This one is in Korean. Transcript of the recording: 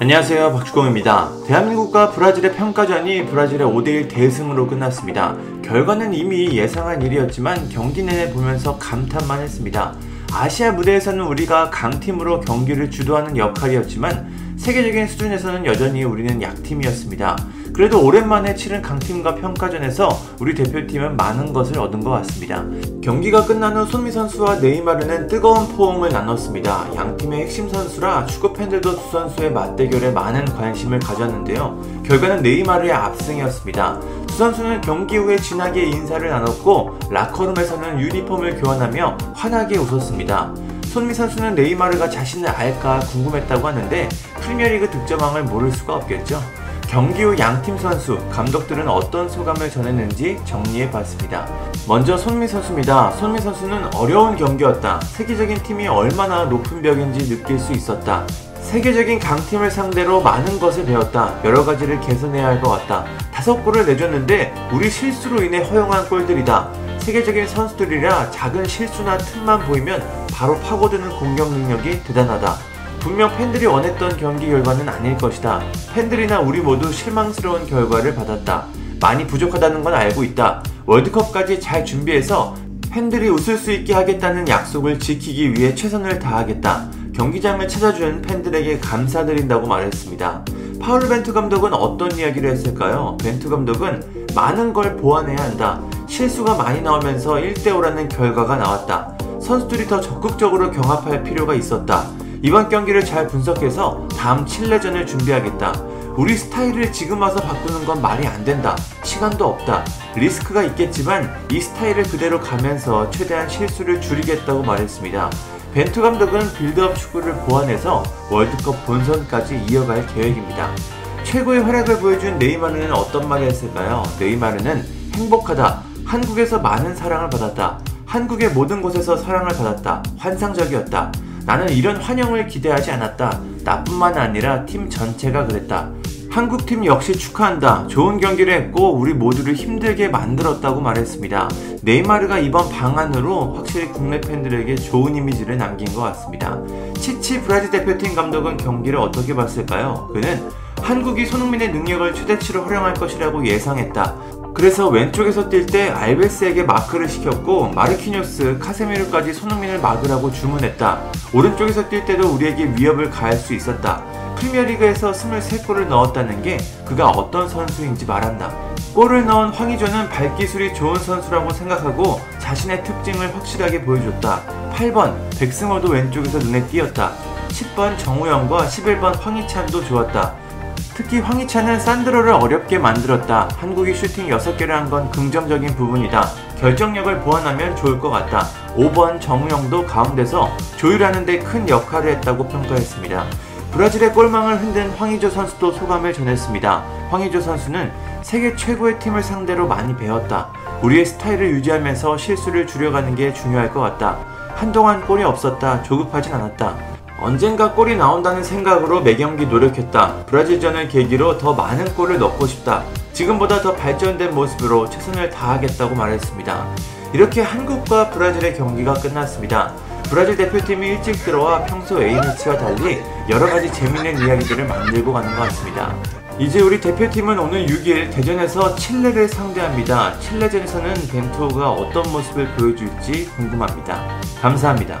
안녕하세요 박주공입니다. 대한민국과 브라질의 평가전이 브라질의 5대1 대승으로 끝났습니다. 결과는 이미 예상한 일이었지만 경기 내내 보면서 감탄만 했습니다. 아시아 무대에서는 우리가 강팀으로 경기를 주도하는 역할이었지만 세계적인 수준에서는 여전히 우리는 약팀이었습니다. 그래도 오랜만에 치른 강팀과 평가전에서 우리 대표팀은 많은 것을 얻은 것 같습니다. 경기가 끝난 후 손미 선수와 네이마르는 뜨거운 포옹을 나눴습니다. 양 팀의 핵심 선수라 축구 팬들도 두 선수의 맞대결에 많은 관심을 가졌는데요. 결과는 네이마르의 압승이었습니다. 두 선수는 경기 후에 진하게 인사를 나눴고 라커룸에서는 유니폼을 교환하며 환하게 웃었습니다. 손미 선수는 네이마르가 자신을 알까 궁금했다고 하는데 프리미어리그 득점왕을 모를 수가 없겠죠. 경기 후 양팀 선수, 감독들은 어떤 소감을 전했는지 정리해 봤습니다. 먼저 손미 선수입니다. 손미 선수는 어려운 경기였다. 세계적인 팀이 얼마나 높은 벽인지 느낄 수 있었다. 세계적인 강팀을 상대로 많은 것을 배웠다. 여러 가지를 개선해야 할 것 같다. 다섯 골을 내줬는데 우리 실수로 인해 허용한 골들이다. 세계적인 선수들이라 작은 실수나 틈만 보이면 바로 파고드는 공격 능력이 대단하다. 분명 팬들이 원했던 경기 결과는 아닐 것이다. 팬들이나 우리 모두 실망스러운 결과를 받았다. 많이 부족하다는 건 알고 있다. 월드컵까지 잘 준비해서 팬들이 웃을 수 있게 하겠다는 약속을 지키기 위해 최선을 다하겠다. 경기장을 찾아준 팬들에게 감사드린다고 말했습니다. 파울루 벤투 감독은 어떤 이야기를 했을까요? 벤투 감독은 많은 걸 보완해야 한다. 실수가 많이 나오면서 1대5라는 결과가 나왔다. 선수들이 더 적극적으로 경합할 필요가 있었다. 이번 경기를 잘 분석해서 다음 칠레전을 준비하겠다. 우리 스타일을 지금 와서 바꾸는 건 말이 안 된다. 시간도 없다. 리스크가 있겠지만 이 스타일을 그대로 가면서 최대한 실수를 줄이겠다고 말했습니다. 벤투 감독은 빌드업 축구를 보완해서 월드컵 본선까지 이어갈 계획입니다. 최고의 활약을 보여준 네이마르는 어떤 말을 했을까요? 네이마르는 행복하다. 한국에서 많은 사랑을 받았다. 한국의 모든 곳에서 사랑을 받았다. 환상적이었다. 나는 이런 환영을 기대하지 않았다. 나뿐만 아니라 팀 전체가 그랬다. 한국팀 역시 축하한다. 좋은 경기를 했고 우리 모두를 힘들게 만들었다고 말했습니다. 네이마르가 이번 방안으로 확실히 국내 팬들에게 좋은 이미지를 남긴 것 같습니다. 치치 브라질 대표팀 감독은 경기를 어떻게 봤을까요? 그는 한국이 손흥민의 능력을 최대치로 활용할 것이라고 예상했다. 그래서 왼쪽에서 뛸 때 알베스에게 마크를 시켰고 마르키뉴스, 카세미르까지 손흥민을 막으라고 주문했다. 오른쪽에서 뛸 때도 우리에게 위협을 가할 수 있었다. 프리미어리그에서 23골을 넣었다는 게 그가 어떤 선수인지 말한다. 골을 넣은 황희조는 발기술이 좋은 선수라고 생각하고 자신의 특징을 확실하게 보여줬다. 8번 백승호도 왼쪽에서 눈에 띄었다. 10번 정우영과 11번 황희찬도 좋았다. 특히 황희찬은 산드로를 어렵게 만들었다. 한국이 슈팅 6개를 한 건 긍정적인 부분이다. 결정력을 보완하면 좋을 것 같다. 5번 정우영도 가운데서 조율하는 데 큰 역할을 했다고 평가했습니다. 브라질의 골망을 흔든 황희조 선수도 소감을 전했습니다. 황희조 선수는 세계 최고의 팀을 상대로 많이 배웠다. 우리의 스타일을 유지하면서 실수를 줄여가는 게 중요할 것 같다. 한동안 골이 없었다. 조급하진 않았다. 언젠가 골이 나온다는 생각으로 매경기 노력했다. 브라질전을 계기로 더 많은 골을 넣고 싶다. 지금보다 더 발전된 모습으로 최선을 다하겠다고 말했습니다. 이렇게 한국과 브라질의 경기가 끝났습니다. 브라질 대표팀이 일찍 들어와 평소 A매치와 달리 여러가지 재밌는 이야기들을 만들고 가는 것 같습니다. 이제 우리 대표팀은 오늘 6일 대전에서 칠레를 상대합니다. 칠레전에서는 벤투가 어떤 모습을 보여줄지 궁금합니다. 감사합니다.